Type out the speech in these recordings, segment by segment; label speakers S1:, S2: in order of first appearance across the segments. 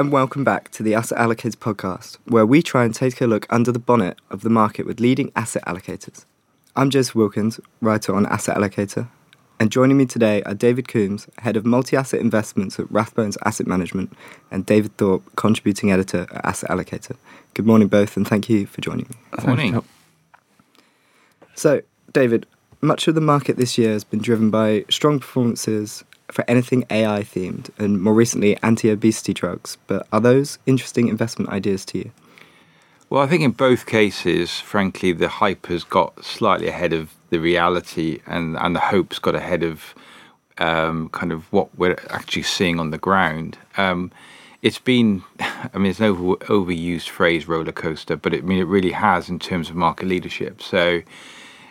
S1: and welcome back to the Asset Allocators podcast, where we try and take a look under the bonnet of the market with leading asset allocators. I'm Joseph Wilkins, writer on Asset Allocator, and joining me today are David Coombs, head of multi asset investments at Rathbones Asset Management, and David Thorpe, contributing editor at Asset Allocator. Good morning, both, and thank you for joining me.
S2: Good Morning.
S1: So, David, much of the market this year has been driven by strong performances for anything AI themed, and more recently, anti obesity drugs. But are those interesting investment ideas to you?
S2: Well, I think in both cases, frankly, the hype has got slightly ahead of the reality, and, and the hopes got ahead of um, kind of what we're actually seeing on the ground. Um, it's been, I mean, it's an over, overused phrase, roller coaster, but it, I mean, it really has in terms of market leadership. So,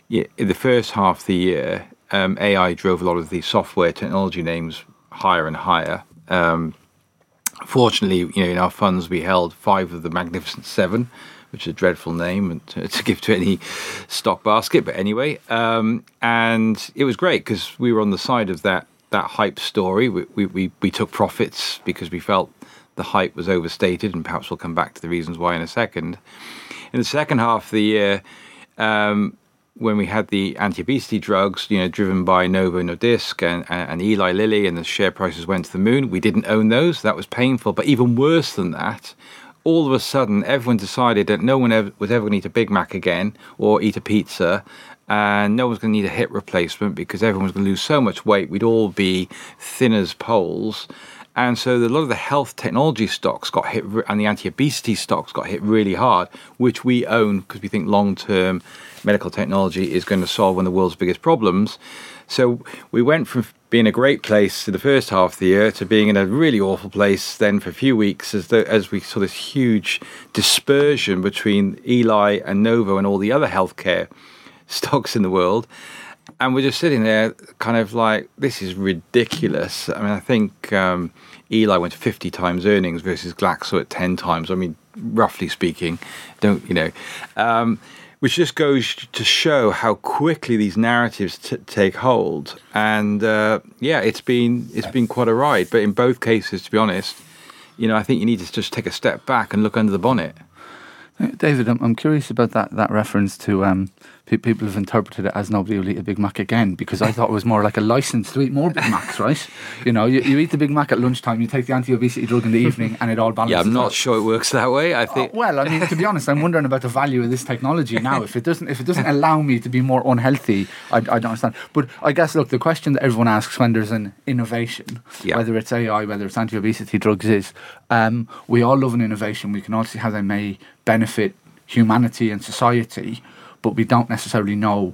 S2: yeah, in the first half of the year, um, AI drove a lot of the software technology names higher and higher. Um, fortunately, you know, in our funds we held five of the Magnificent Seven, which is a dreadful name to, to give to any stock basket. But anyway, um, and it was great because we were on the side of that that hype story. We, we, we, we took profits because we felt the hype was overstated, and perhaps we'll come back to the reasons why in a second. In the second half of the year, um, when we had the anti-obesity drugs, you know, driven by Novo Nordisk and, and, Eli Lilly, and the share prices went to the moon. We didn't own those. That was painful. But even worse than that, all of a sudden, everyone decided that no one ever, was ever going to eat a Big Mac again or eat a pizza, and no one's going to need a hip replacement because everyone was going to lose so much weight. We'd all be thin as poles. And so a lot of the health technology stocks got hit, and the anti-obesity stocks got hit really hard, which we own because we think long-term medical technology is going to solve one of the world's biggest problems. So we went from being a great place to the first half of the year to being in a really awful place then for a few weeks as the, as we saw this huge dispersion between Eli and Novo and all the other healthcare stocks in the world. And we're just sitting there, kind of like, this is ridiculous. I mean, I think um, Eli went to 50 times earnings versus Glaxo at 10 times. I mean, roughly speaking, don't, you know. Um, which just goes to show how quickly these narratives t- take hold. And uh, yeah, it's been it's been quite a ride. But in both cases, to be honest, you know, I think you need to just take a step back and look under the bonnet.
S3: David, I'm, curious about that, that reference to um, people have interpreted it as nobody will eat a Big Mac again because I thought it was more like a license to eat more Big Macs, right? You know, you, you eat the Big Mac at lunchtime, you take the anti obesity drug in the evening, and it all balances.
S2: Yeah, I'm not
S3: out.
S2: sure it works that way. I think.
S3: Uh, well, I mean, to be honest, I'm wondering about the value of this technology now. If it doesn't, if it doesn't allow me to be more unhealthy, I, I don't understand. But I guess, look, the question that everyone asks when there's an innovation,
S2: Yeah.
S3: whether it's AI, whether it's anti-obesity drugs, is um, we all love an innovation. We can all see how they may benefit humanity and society, but we don't necessarily know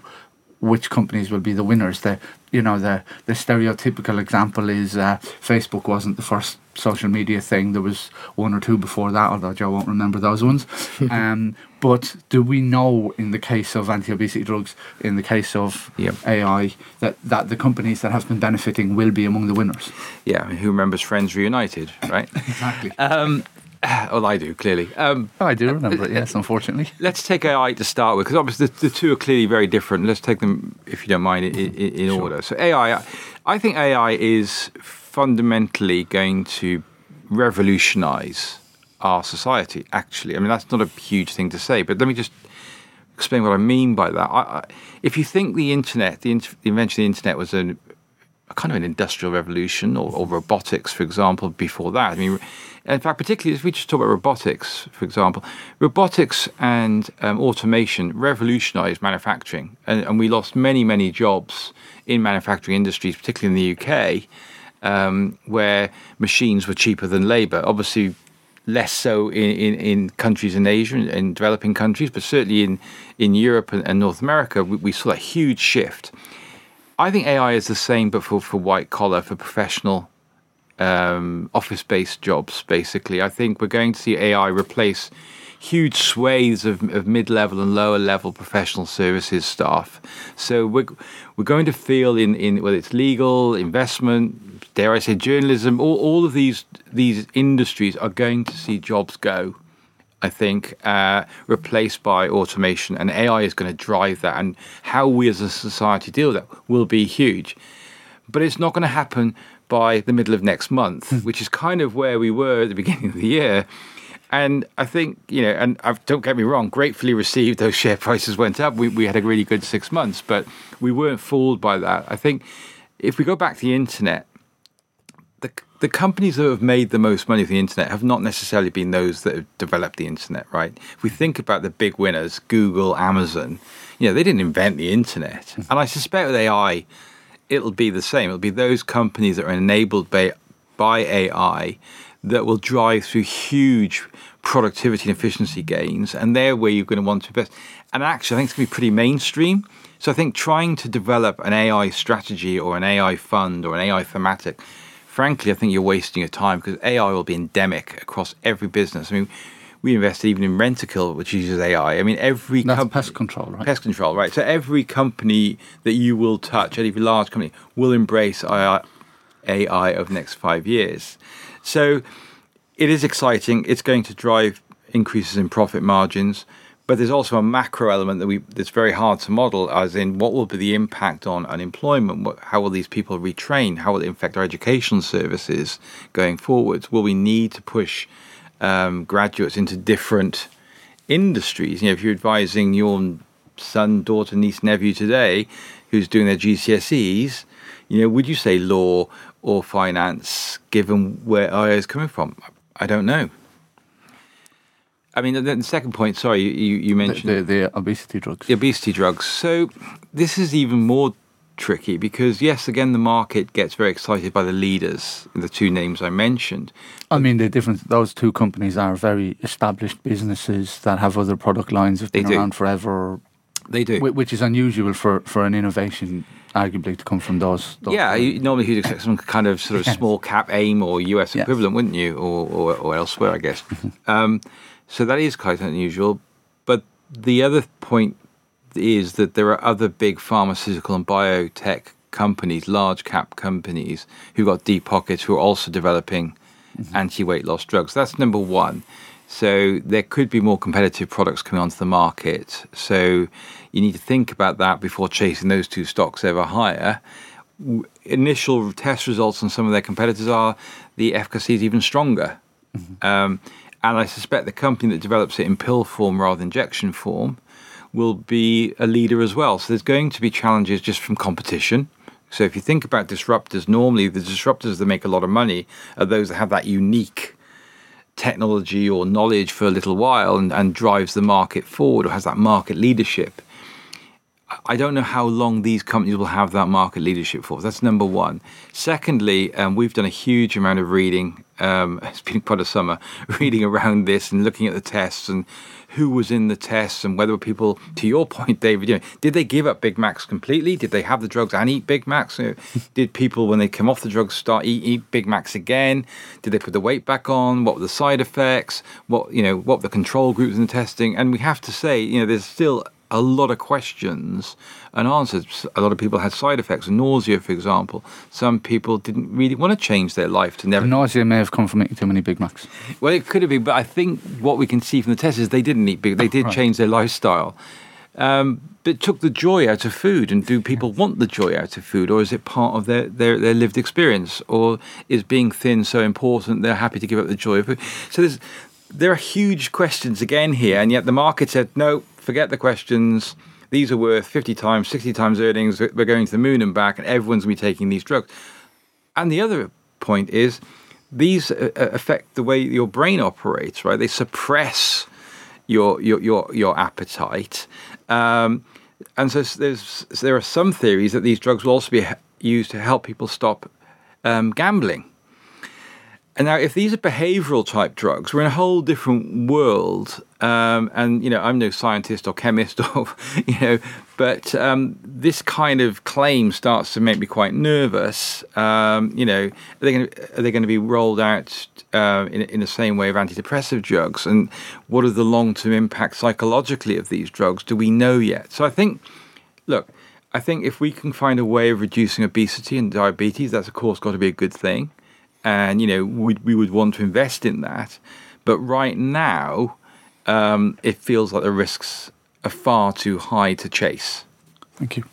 S3: which companies will be the winners. The you know the the stereotypical example is uh, Facebook wasn't the first social media thing. There was one or two before that, although Joe won't remember those ones. um, but do we know in the case of anti-obesity drugs, in the case of
S2: Yep.
S3: AI, that, that the companies that have been benefiting will be among the winners?
S2: Yeah, who remembers Friends Reunited, right?
S3: Exactly.
S2: um, well, I do clearly. Um,
S3: oh, I do remember it. Yes, unfortunately.
S2: let's take AI to start with because obviously the, the two are clearly very different. Let's take them, if you don't mind, in, in, in order. So AI, I think AI is fundamentally going to revolutionize our society. Actually, I mean that's not a huge thing to say, but let me just explain what I mean by that. I, I, if you think the internet, the, int- the invention of the internet was an, a kind of an industrial revolution, or, or robotics, for example, before that. I mean, in fact, particularly if we just talk about robotics, for example, robotics and um, automation revolutionized manufacturing, and, and we lost many, many jobs in manufacturing industries, particularly in the UK, um, where machines were cheaper than labor. Obviously, less so in, in, in countries in Asia and in developing countries, but certainly in, in Europe and, and North America, we, we saw a huge shift. I think AI is the same, but for, for white collar, for professional um, office based jobs, basically. I think we're going to see AI replace huge swathes of, of mid level and lower level professional services staff. So we're, we're going to feel in, in whether it's legal, investment, dare I say journalism, all, all of these, these industries are going to see jobs go. I think, uh, replaced by automation, and AI is going to drive that. And how we as a society deal with that will be huge. But it's not going to happen by the middle of next month, hmm. which is kind of where we were at the beginning of the year. And I think, you know, and I've, don't get me wrong, gratefully received those share prices went up. We, we had a really good six months, but we weren't fooled by that. I think if we go back to the internet, the, the companies that have made the most money with the internet have not necessarily been those that have developed the internet, right? If we think about the big winners, Google, Amazon, you know, they didn't invent the internet. Hmm. And I suspect with AI, it'll be the same. It'll be those companies that are enabled by, by AI that will drive through huge productivity and efficiency gains. And they're where you're going to want to invest. And actually, I think it's going to be pretty mainstream. So I think trying to develop an AI strategy or an AI fund or an AI thematic, frankly, I think you're wasting your time because AI will be endemic across every business. I mean, we invested even in Rentokil, which uses AI. I mean, every
S3: That's
S2: company,
S3: pest control, right?
S2: pest control, right? So every company that you will touch, every large company, will embrace AI, AI over the next five years. So it is exciting. It's going to drive increases in profit margins, but there's also a macro element that we that's very hard to model, as in what will be the impact on unemployment? What, how will these people retrain? How will it affect our education services going forwards? Will we need to push um, graduates into different industries? You know, if you're advising your son, daughter, niece, nephew today, who's doing their GCSEs, you know, would you say law or finance, given where AI is coming from? I don't know. I mean, the, the second point. Sorry, you, you
S3: The,
S2: mentioned
S3: the, the obesity drugs.
S2: the obesity drugs. So this is even more tricky because yes, again, the market gets very excited by the leaders, the two names I mentioned.
S3: I mean, the difference. Those two companies are very established businesses that have other product lines have
S2: They
S3: been around forever,
S2: They do.
S3: which is unusual for, for an innovation, arguably, to come from those. those
S2: yeah, you, normally you'd expect some kind of sort of
S3: Yes.
S2: small cap AIM or US
S3: Yes.
S2: equivalent, wouldn't you, or, or, or elsewhere, I guess. um, so that is quite unusual. But the other point is that there are other big pharmaceutical and biotech companies, large cap companies, who got deep pockets who are also developing anti weight loss drugs. That's number one. So there could be more competitive products coming onto the market. So you need to think about that before chasing those two stocks ever higher. Initial test results on some of their competitors are the efficacy is even stronger. Um, and I suspect the company that develops it in pill form rather than injection form will be a leader as well. So there's going to be challenges just from competition. So if you think about disruptors, normally the disruptors that make a lot of money are those that have that unique technology or knowledge for a little while and, and drives the market forward or has that market leadership. I don't know how long these companies will have that market leadership for. That's number one. Secondly, um, we've done a huge amount of reading. Um, it's been quite a summer reading around this and looking at the tests and who was in the tests and whether people, to your point, David, you know, did they give up Big Macs completely? Did they have the drugs and eat Big Macs? You know, did people, when they come off the drugs, start eat, eat Big Macs again? Did they put the weight back on? What were the side effects? What you know, what were the control groups in the testing? And we have to say, you know, there's still a lot of questions and answers. A lot of people had side effects, nausea, for example. Some people didn't really want to change their life to never.
S3: The nausea may have come from eating too many Big Macs.
S2: Well, it could have been, but I think what we can see from the test is they didn't eat big. They did
S3: Right.
S2: change their lifestyle. Um, but took the joy out of food. And do people want the joy out of food, or is it part of their, their, their lived experience, or is being thin so important they're happy to give up the joy of food? So there's there are huge questions again here, and yet the market said no, forget the questions. These are worth 50 times, 60 times earnings. We're going to the moon and back, and everyone's going to be taking these drugs. And the other point is these uh, uh, affect the way your brain operates, right? They suppress your your your, your appetite, um, and so there's there are some theories that these drugs will also be used to help people stop um, gambling. And now, if these are behavioral type drugs, we're in a whole different world. Um, and you know, I'm no scientist or chemist, or you know, but um, this kind of claim starts to make me quite nervous. Um, you know, are they going to, are they going to be rolled out uh, in in the same way of antidepressive drugs? And what are the long term impacts psychologically of these drugs? Do we know yet? So I think, look, I think if we can find a way of reducing obesity and diabetes, that's of course got to be a good thing and you know we, we would want to invest in that but right now um, it feels like the risks are far too high to chase
S3: Thank you.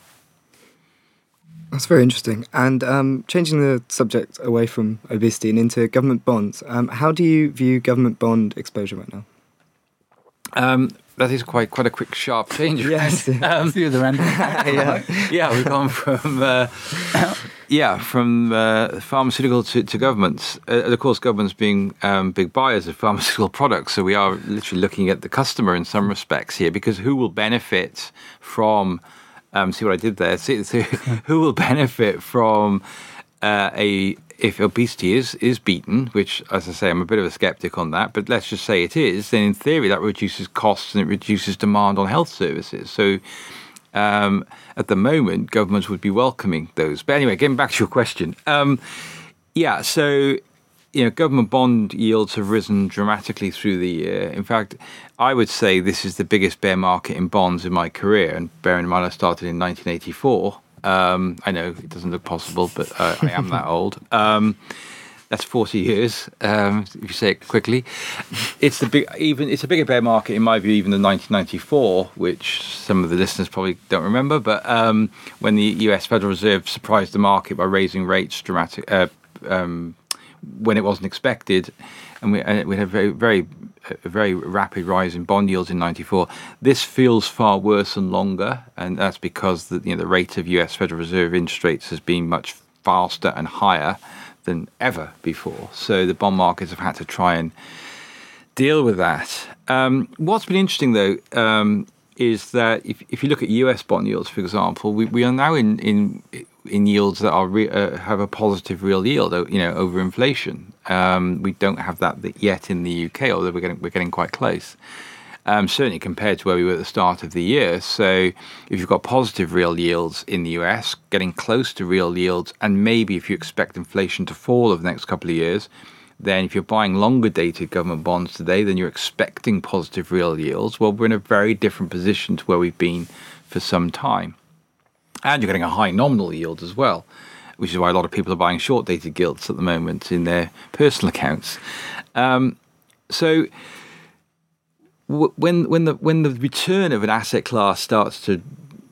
S1: That's very interesting. And um, changing the subject away from obesity and into government bonds, um, how do you view government bond exposure right now?
S2: Um, that is quite quite a quick sharp change.
S1: Yes.
S3: Um, the other end.
S1: yeah.
S2: yeah, we've gone from uh, yeah from uh, pharmaceutical to, to governments. Uh, of course, governments being um, big buyers of pharmaceutical products, so we are literally looking at the customer in some respects here, because who will benefit from? Um, see what I did there. See, see who will benefit from uh, a if obesity is is beaten, which, as I say, I'm a bit of a skeptic on that, but let's just say it is, then in theory that reduces costs and it reduces demand on health services. So um, at the moment, governments would be welcoming those. But anyway, getting back to your question, um, yeah, so you know, government bond yields have risen dramatically through the year. In fact, I would say this is the biggest bear market in bonds in my career. And bearing in mind, I started in 1984. Um, I know it doesn't look possible, but uh, I am that old. Um, that's 40 years, um, if you say it quickly. It's the big, even it's a bigger bear market in my view, even than 1994, which some of the listeners probably don't remember. But um, when the U.S. Federal Reserve surprised the market by raising rates dramatic, uh, um, when it wasn't expected, and we, we had a very, very, a very rapid rise in bond yields in '94. This feels far worse and longer, and that's because the you know the rate of U.S. Federal Reserve interest rates has been much faster and higher than ever before. So the bond markets have had to try and deal with that. Um, what's been interesting though um, is that if, if you look at US bond yields, for example, we, we are now in, in in yields that are re, uh, have a positive real yield, you know, over inflation. Um, we don't have that yet in the UK, although we're getting we're getting quite close. Um, certainly compared to where we were at the start of the year. So if you've got positive real yields in the US, getting close to real yields, and maybe if you expect inflation to fall over the next couple of years, then if you're buying longer dated government bonds today, then you're expecting positive real yields. Well, we're in a very different position to where we've been for some time. And you're getting a high nominal yield as well, which is why a lot of people are buying short dated gilts at the moment in their personal accounts. Um, so when when the when the return of an asset class starts to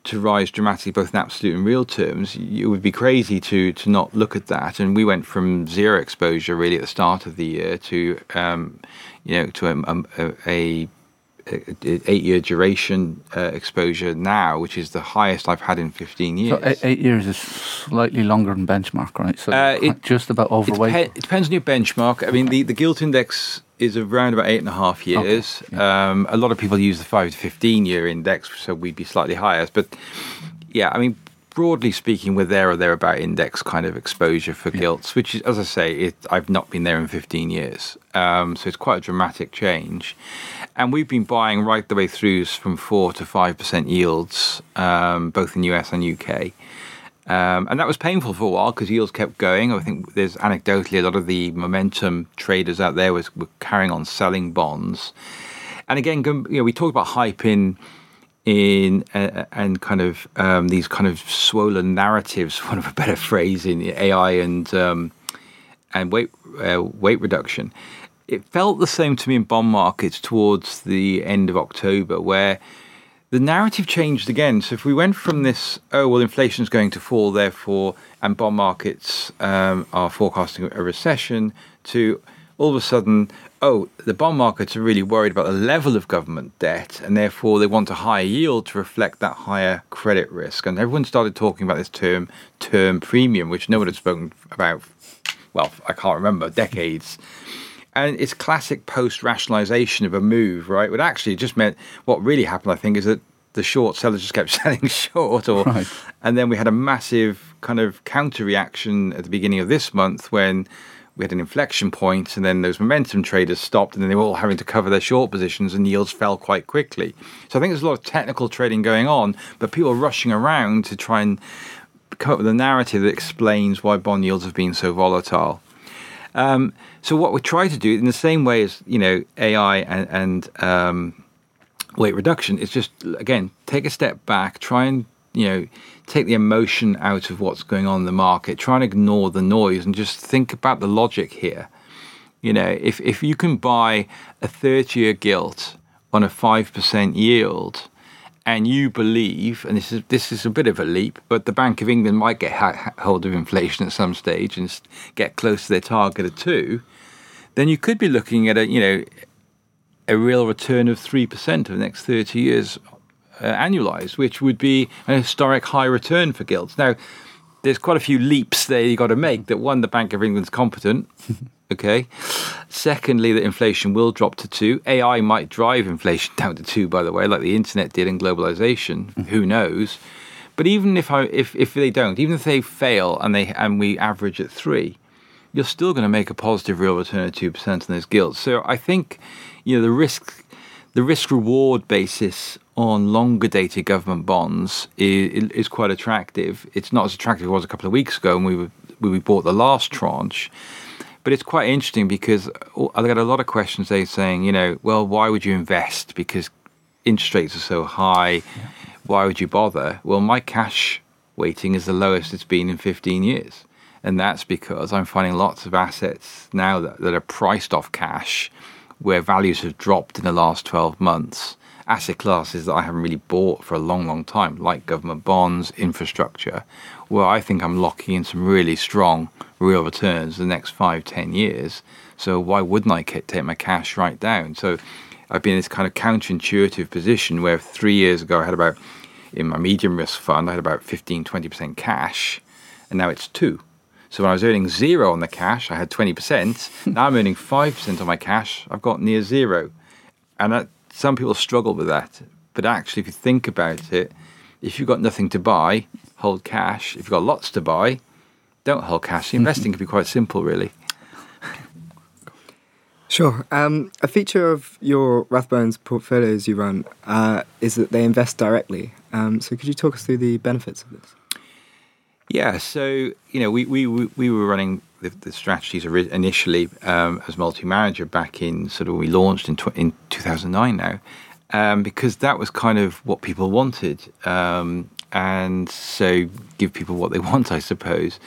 S2: to rise dramatically, both in absolute and real terms, it would be crazy to to not look at that. And we went from zero exposure really at the start of the year to um, you know to a, a, a eight year duration uh, exposure now, which is the highest I've had in 15 years.
S3: So eight, eight years is slightly longer than benchmark, right? So uh, it, just about overweight.
S2: It, it, depends on your benchmark. I mean, the, the gilt index is around about eight and a half years. Okay. Yeah. Um, a lot of people use the five to 15 year index, so we'd be slightly higher. But yeah, I mean, broadly speaking, we're there or thereabout index kind of exposure for yeah. gilts, which is, as I say, it, I've not been there in 15 years. Um, so it's quite a dramatic change. And we've been buying right the way through from 4 to 5% yields, um, both in US and UK. Um, and that was painful for a while because yields kept going. I think there's anecdotally a lot of the momentum traders out there was, were carrying on selling bonds. And again, you know, we talk about hype in in uh, and kind of um, these kind of swollen narratives, for want of a better phrase, in AI and um, and weight uh, weight reduction. It felt the same to me in bond markets towards the end of October, where the narrative changed again. So if we went from this, oh well, inflation is going to fall, therefore, and bond markets um, are forecasting a recession, to all of a sudden, oh, the bond markets are really worried about the level of government debt, and therefore they want a higher yield to reflect that higher credit risk. And everyone started talking about this term, term premium, which no one had spoken about. Well, I can't remember decades and it's classic post rationalization of a move, right? What actually just meant what really happened, I think, is that the short sellers just kept selling short, or right. and then we had a massive kind of counter reaction at the beginning of this month when we had an inflection point, and then those momentum traders stopped, and then they were all having to cover their short positions, and yields fell quite quickly. So I think there's a lot of technical trading going on, but people are rushing around to try and come up with a narrative that explains why bond yields have been so volatile. Um, so what we try to do, in the same way as you know AI and, and um, weight reduction, is just again take a step back, try and you know take the emotion out of what's going on in the market, try and ignore the noise, and just think about the logic here. You know, if if you can buy a thirty-year gilt on a five percent yield, and you believe, and this is this is a bit of a leap, but the Bank of England might get ha- hold of inflation at some stage and get close to their target of two, then you could be looking at a you know a real return of three percent over the next thirty years annualized, which would be a historic high return for gilts. Now, there's quite a few leaps there you've got to make. That one, the Bank of England's competent. Okay. Secondly, that inflation will drop to two. AI might drive inflation down to two, by the way, like the internet did in globalization. Mm-hmm. Who knows? But even if I, if if they don't, even if they fail and they and we average at three, you're still going to make a positive real return of two percent on those gilts. So I think, you know, the risk, the risk reward basis on longer dated government bonds is, is quite attractive. It's not as attractive as it was a couple of weeks ago when we were when we bought the last tranche but it's quite interesting because I got a lot of questions. They saying, you know, well, why would you invest? Because interest rates are so high. Yeah. Why would you bother? Well, my cash weighting is the lowest it's been in 15 years. And that's because I'm finding lots of assets now that, that are priced off cash where values have dropped in the last 12 months. Asset classes that I haven't really bought for a long, long time, like government bonds, infrastructure, where I think I'm locking in some really strong real returns the next five, ten years. So why wouldn't I take my cash right down? So I've been in this kind of counterintuitive position where three years ago I had about, in my medium risk fund, I had about 15, 20% cash, and now it's two. So when I was earning zero on the cash, I had 20%. now I'm earning 5% on my cash, I've got near zero. And that, some people struggle with that. But actually, if you think about it, if you've got nothing to buy, hold cash. If you've got lots to buy, don't hold cash. Investing can be quite simple, really.
S1: Sure. Um, a feature of your Rathbones portfolios you run uh, is that they invest directly. Um, so could you talk us through the benefits of this?
S2: Yeah. So you know, we we we were running the, the strategies initially um, as multi-manager back in sort of we launched in tw- in 2009 now. Um, because that was kind of what people wanted. Um, and so give people what they want, I suppose.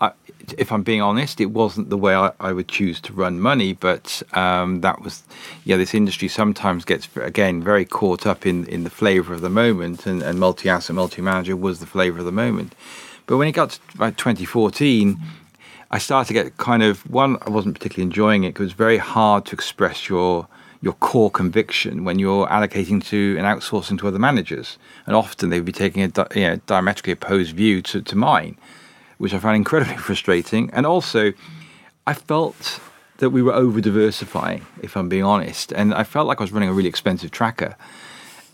S2: I, if I'm being honest, it wasn't the way I, I would choose to run money, but um, that was, yeah, this industry sometimes gets, again, very caught up in, in the flavor of the moment, and, and multi asset, multi manager was the flavor of the moment. But when it got to about 2014, I started to get kind of one, I wasn't particularly enjoying it because it's very hard to express your your core conviction when you're allocating to and outsourcing to other managers. And often they would be taking a you know, diametrically opposed view to, to mine, which I found incredibly frustrating. And also, I felt that we were over diversifying, if I'm being honest. And I felt like I was running a really expensive tracker.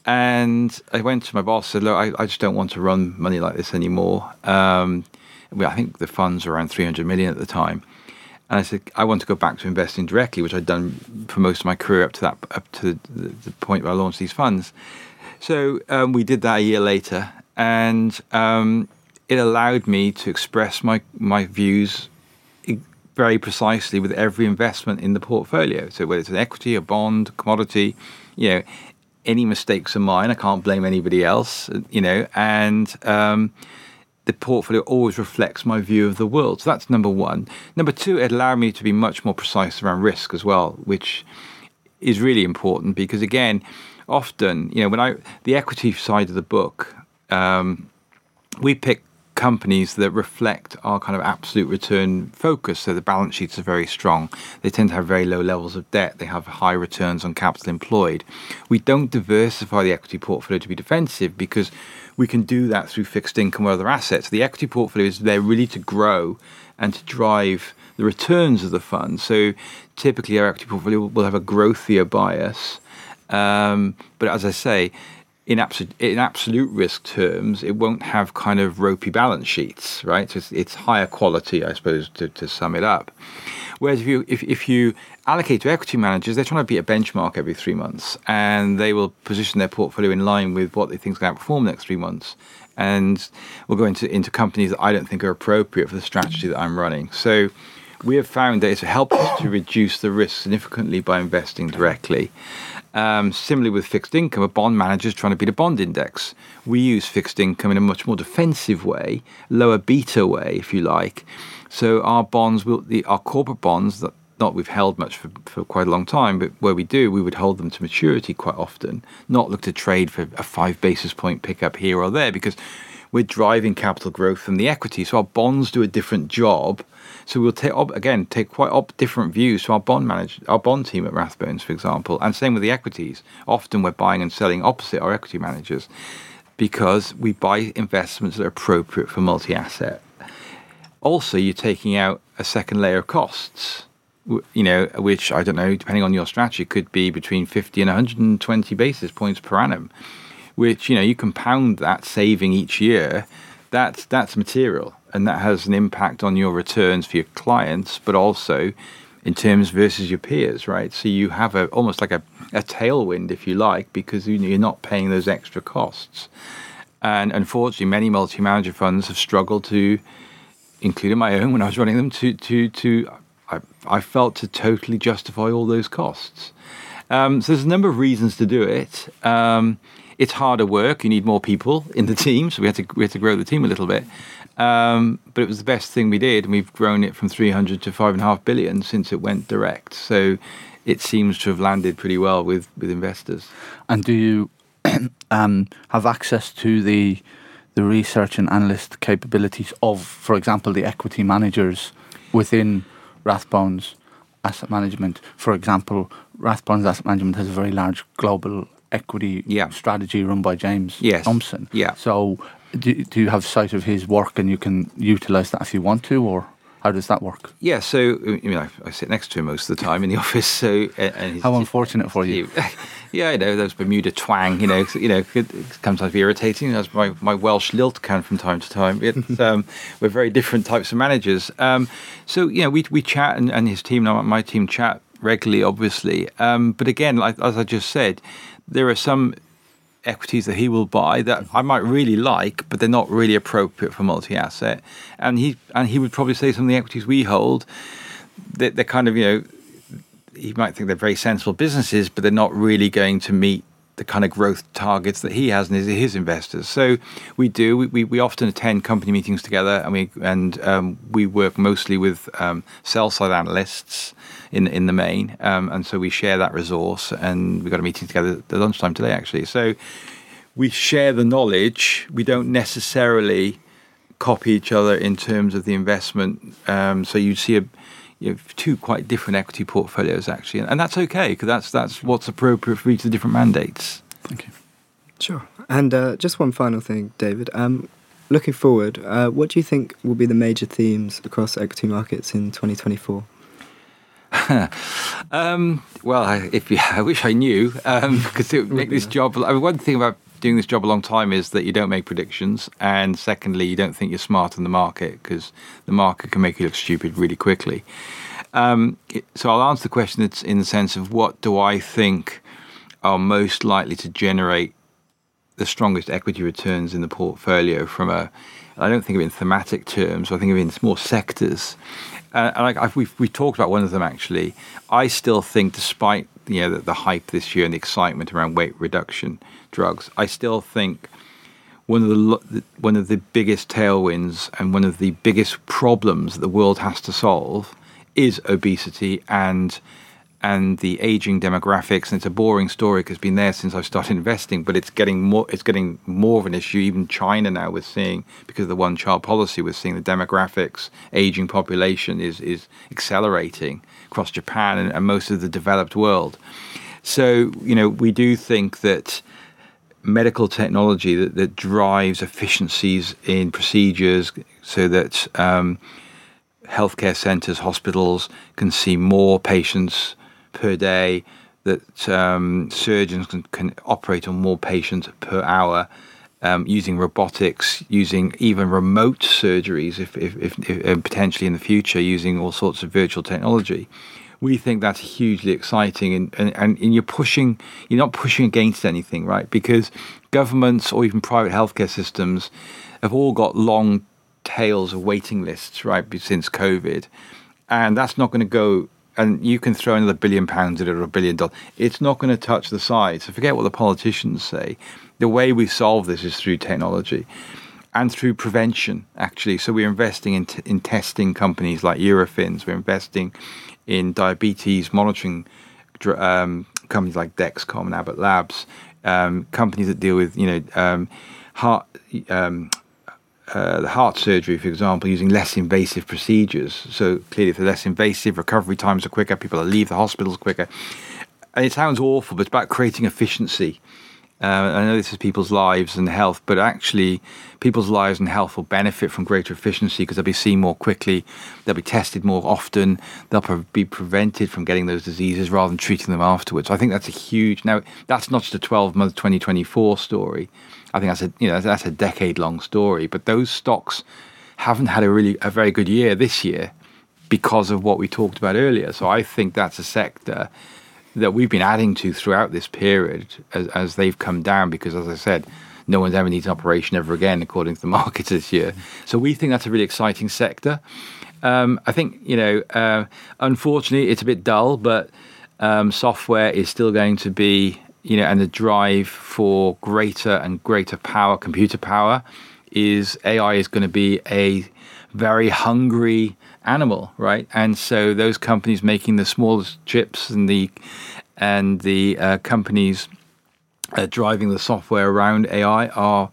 S2: And I went to my boss and said, Look, I, I just don't want to run money like this anymore. Um, I think the funds were around 300 million at the time. And I said, I want to go back to investing directly, which I'd done for most of my career up to that, up to the, the point where I launched these funds. So um, we did that a year later, and um, it allowed me to express my my views very precisely with every investment in the portfolio. So whether it's an equity, a bond, commodity, you know, any mistakes are mine. I can't blame anybody else, you know, and um, the portfolio always reflects my view of the world. So that's number one. Number two, it allowed me to be much more precise around risk as well, which is really important because again, often, you know, when I the equity side of the book, um, we pick companies that reflect our kind of absolute return focus. So the balance sheets are very strong. They tend to have very low levels of debt. They have high returns on capital employed. We don't diversify the equity portfolio to be defensive because we can do that through fixed income or other assets. The equity portfolio is there really to grow and to drive the returns of the fund. So typically, our equity portfolio will have a growthier bias. Um, but as I say, in absolute in absolute risk terms, it won't have kind of ropey balance sheets, right? So it's, it's higher quality, I suppose, to, to sum it up. Whereas if you if, if you allocate to equity managers, they're trying to beat a benchmark every three months, and they will position their portfolio in line with what they think is going to perform next three months. And we'll go into into companies that I don't think are appropriate for the strategy that I'm running. So we have found that it's helped us to reduce the risk significantly by investing directly. Um, similarly, with fixed income, a bond manager is trying to beat a bond index. We use fixed income in a much more defensive way, lower beta way, if you like, so our bonds will, the, our corporate bonds that not we've held much for, for quite a long time, but where we do, we would hold them to maturity quite often, not look to trade for a five basis point pickup here or there because we're driving capital growth from the equity. So our bonds do a different job. So we'll take again take quite different views to our bond manage our bond team at Rathbones, for example, and same with the equities. Often we're buying and selling opposite our equity managers because we buy investments that are appropriate for multi-asset. Also, you're taking out a second layer of costs you know, which I don't know, depending on your strategy, could be between 50 and 120 basis points per annum, which, you know, you compound that saving each year, that's, that's material. And that has an impact on your returns for your clients, but also in terms versus your peers, right? So you have a almost like a, a tailwind, if you like, because you're not paying those extra costs. And unfortunately, many multi-manager funds have struggled to, including my own when I was running them, to to to I, I felt to totally justify all those costs. Um, so there's a number of reasons to do it. Um, it's harder work. You need more people in the team, so we had to we had to grow the team a little bit. Um, but it was the best thing we did, and we've grown it from 300 to five and a half billion since it went direct. So it seems to have landed pretty well with with investors.
S3: And do you um, have access to the the research and analyst capabilities of, for example, the equity managers within Rathbones Asset Management. For example, Rathbones Asset Management has a very large global equity
S2: yeah.
S3: strategy run by James
S2: yes.
S3: Thomson.
S2: Yeah.
S3: So, do, do you have sight of his work and you can utilize that if you want to, or? How does that work?
S2: Yeah, so you know, I, I, sit next to him most of the time in the office. So,
S3: and how unfortunate for you.
S2: yeah, I know, those Bermuda twang. You know, you know, it, sometimes be irritating. That's my, my Welsh lilt can from time to time. It, um, we're very different types of managers. Um, so you know, we we chat and, and his team, my team chat regularly, obviously. Um, but again, like as I just said, there are some equities that he will buy that mm-hmm. I might really like, but they're not really appropriate for multi-asset. And he and he would probably say some of the equities we hold that they're kind of you know he might think they're very sensible businesses, but they're not really going to meet the kind of growth targets that he has and his, his investors. So we do. We, we, we, often attend company meetings together, and we and um, we work mostly with um, sell side analysts in in the main, um, and so we share that resource. And we got a meeting together at lunchtime today, actually. So we share the knowledge. We don't necessarily copy each other in terms of the investment. Um, so you see a you know, two quite different equity portfolios actually, and that's okay because that's that's what's appropriate for each of the different mandates.
S3: Thank you.
S1: Sure. And uh, just one final thing, David. Um, looking forward, uh, what do you think will be the major themes across equity markets in 2024?
S2: um, well, I, if you, I wish I knew because um, it would make this job. I mean, one thing about doing this job a long time is that you don't make predictions, and secondly, you don't think you're smart in the market because the market can make you look stupid really quickly. Um, so I'll answer the question in the sense of what do I think are most likely to generate the strongest equity returns in the portfolio from a I don't think of it in thematic terms. I think of it in more sectors. Uh, and I, we've we talked about one of them actually. I still think, despite you know the, the hype this year and the excitement around weight reduction, drugs. I still think one of the one of the biggest tailwinds and one of the biggest problems that the world has to solve is obesity and and the aging demographics. And it's a boring story because it's been there since I started investing, but it's getting more it's getting more of an issue. Even China now we're seeing because of the one child policy, we're seeing the demographics, aging population is is accelerating across Japan and, and most of the developed world. So you know we do think that medical technology that, that drives efficiencies in procedures so that um, healthcare centres, hospitals can see more patients per day, that um, surgeons can, can, operate on more patients per hour. Um, using robotics, using even remote surgeries, if, if, if, if potentially in the future, using all sorts of virtual technology we think that's hugely exciting and, and, and you're pushing you're not pushing against anything right because governments or even private healthcare systems have all got long tails of waiting lists right since covid and that's not going to go and you can throw another billion pounds at it or a billion dollars it's not going to touch the side so forget what the politicians say the way we solve this is through technology and through prevention, actually. So we're investing in, t- in testing companies like Eurofins. We're investing in diabetes monitoring um, companies like Dexcom and Abbott Labs, um, companies that deal with you know um, heart. Uh, the heart surgery, for example, using less invasive procedures. So clearly, if they're less invasive, recovery times are quicker, people leave the hospitals quicker. And it sounds awful, but it's about creating efficiency. Uh, I know this is people's lives and health, but actually, people's lives and health will benefit from greater efficiency because they'll be seen more quickly, they'll be tested more often, they'll pre- be prevented from getting those diseases rather than treating them afterwards. I think that's a huge. Now, that's not just a 12 month 2024 story. I think that's a you know that's a decade long story. But those stocks haven't had a really a very good year this year because of what we talked about earlier. So I think that's a sector that we've been adding to throughout this period as, as they've come down because, as I said, no one's ever needs an operation ever again, according to the market this year. So we think that's a really exciting sector. Um, I think, you know, uh, unfortunately, it's a bit dull, but um, software is still going to be, you know, and the drive for greater and greater power, computer power, is AI is going to be a very hungry animal, right? And so those companies making the smallest chips and the and the uh, companies uh, driving the software around AI are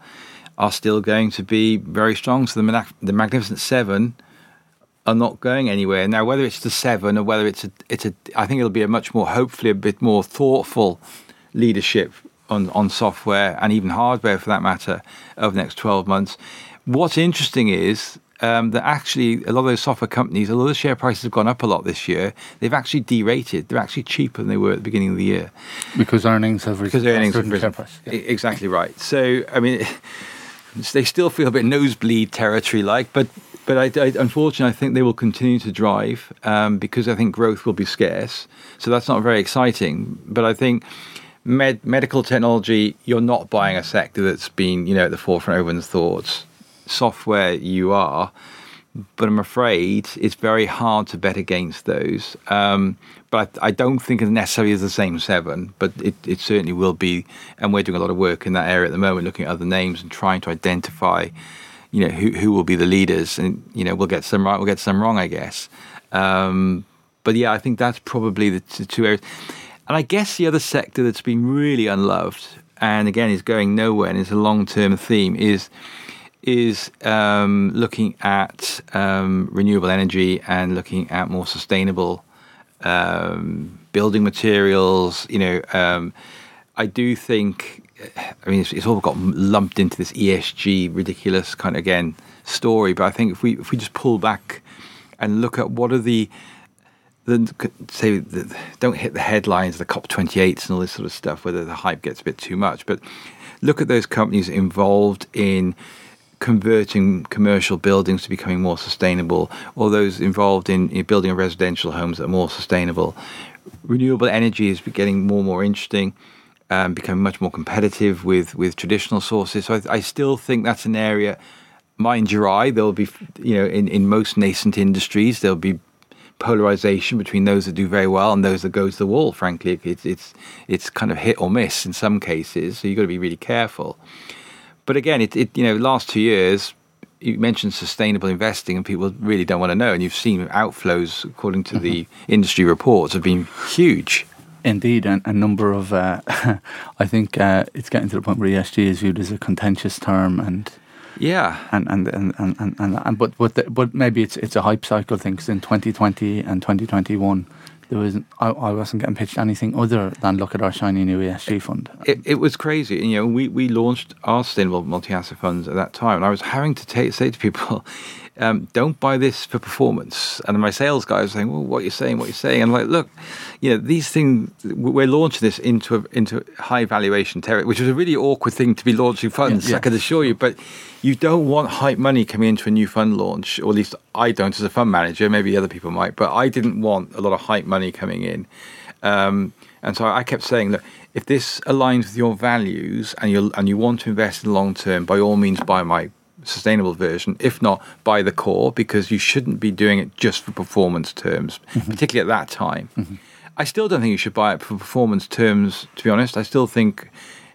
S2: are still going to be very strong. So the the Magnificent Seven are not going anywhere now. Whether it's the seven or whether it's a it's a, I think it'll be a much more hopefully a bit more thoughtful leadership on on software and even hardware for that matter over the next twelve months. What's interesting is um, that actually a lot of those software companies, although the share prices have gone up a lot this year, they've actually derated. They're actually cheaper than they were at the beginning of the year
S3: because earnings have
S2: risen. Because earnings have risen. Yeah. Exactly right. So I mean, they still feel a bit nosebleed territory like, but but I, I, unfortunately, I think they will continue to drive um, because I think growth will be scarce. So that's not very exciting. But I think med- medical technology, you're not buying a sector that's been you know at the forefront of everyone's thoughts software you are. But I'm afraid it's very hard to bet against those. Um, but I, don't think it necessarily is the same seven, but it, it certainly will be. And we're doing a lot of work in that area at the moment, looking at other names and trying to identify, you know, who, who will be the leaders. And, you know, we'll get some right, we'll get some wrong, I guess. Um, but yeah, I think that's probably the two areas. And I guess the other sector that's been really unloved, and again is going nowhere and is a long term theme, is is um, looking at um, renewable energy and looking at more sustainable um, building materials. You know, um, I do think. I mean, it's, it's, all got lumped into this ESG ridiculous kind of again story. But I think if we if we just pull back and look at what are the the, say don't hit the headlines, the COP 28s and all this sort of stuff, whether the hype gets a bit too much. But look at those companies involved in converting commercial buildings to becoming more sustainable, or those involved in, in building residential homes that are more sustainable. Renewable energy is getting more and more interesting, um, becoming much more competitive with, with traditional sources. So I, I still think that's an area. Mind your eye, there'll be, you know, in, in most nascent industries, there'll be polarization between those that do very well and those that go to the wall. Frankly, it's it's it's kind of hit or miss in some cases. So you've got to be really careful. But again, it, it you know, last two years, you mentioned sustainable investing, and people really don't want to know. And you've seen outflows, according to mm-hmm. the industry reports, have been huge.
S3: Indeed, and a number of, uh, I think uh, it's getting to the point where ESG is viewed as a contentious term, and
S2: yeah,
S3: and and and and, and, and, and but but the, but maybe it's it's a hype cycle thing because in 2020 and 2021 there was I, I, wasn't getting pitched anything other than look at our shiny new ESG fund.
S2: It, it was crazy. You know, we, we launched our sustainable multi-asset funds at that time, and I was having to take, say to people, um, don't buy this for performance. And my sales guy was saying, well, what you're you saying? What you're you saying? And I'm like, look, you know, these things, we're launching this into a, into high valuation territory, which is a really awkward thing to be launching funds, yeah, yeah. I can assure you. But you don't want hype money coming into a new fund launch, or at least I don't as a fund manager. Maybe other people might, but I didn't want a lot of hype money coming in. Um, and so I kept saying, look, if this aligns with your values and you and you want to invest in the long term, by all means buy my sustainable version, if not by the core, because you shouldn't be doing it just for performance terms, mm-hmm. particularly at that time. Mm-hmm. I still don't think you should buy it for performance terms, to be honest. I still think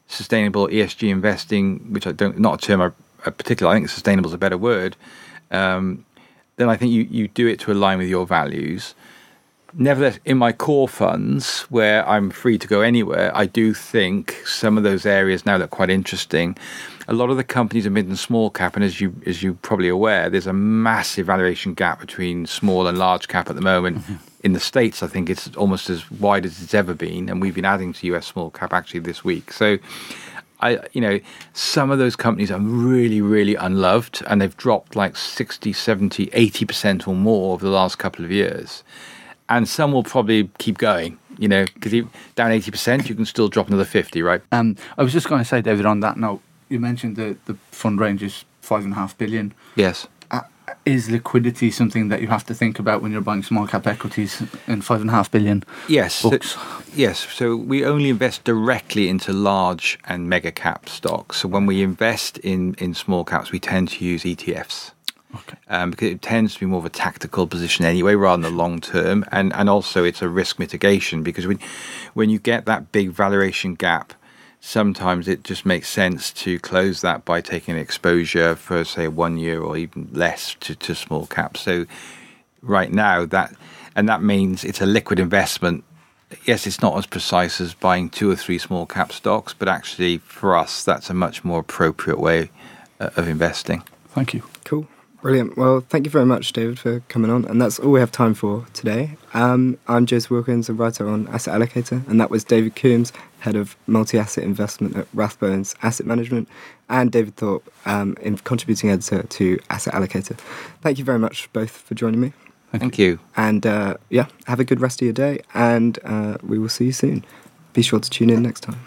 S2: sustainable ESG investing, which I don't, not a term I, uh, particularly, I think sustainable is a better word, um, then I think you, you do it to align with your values. Nevertheless, in my core funds, where I'm free to go anywhere, I do think some of those areas now look quite interesting. A lot of the companies are mid and small cap, and as you as you're probably aware, there's a massive valuation gap between small and large cap at the moment. Mm-hmm. In the states, I think it's almost as wide as it's ever been, and we've been adding to US small cap actually this week. So I, you know, some of those companies are really, really unloved and they've dropped like 60, 70, 80% or more over the last couple of years. And some will probably keep going, you know, because down 80%, you can still drop another 50, right?
S3: Um, I was just going to say, David, on that note, you mentioned the, the fund range is five and a half billion.
S2: Yes
S3: is liquidity something that you have to think about when you're buying small cap equities in five and a half billion?
S2: Yes. So, yes. So we only invest directly into large and mega cap stocks. So when we invest in, in small caps, we tend to use ETFs. Okay. Um, because it tends to be more of a tactical position anyway, rather than the long term, and and also it's a risk mitigation because when when you get that big valuation gap, sometimes it just makes sense to close that by taking exposure for say one year or even less to, to small caps. So right now that and that means it's a liquid investment. Yes, it's not as precise as buying two or three small cap stocks, but actually for us that's a much more appropriate way uh, of investing.
S3: Thank you.
S1: Cool. Brilliant. Well, thank you very much, David, for coming on. And that's all we have time for today. Um, I'm Joseph Wilkins, a writer on Asset Allocator, and that was David Coombs, head of multi asset investment at Rathbones Asset Management, and David Thorpe, um, in contributing editor to Asset Allocator. Thank you very much both for joining me.
S2: Thank you.
S1: And uh, yeah, have a good rest of your day, and uh, we will see you soon. Be sure to tune in next time.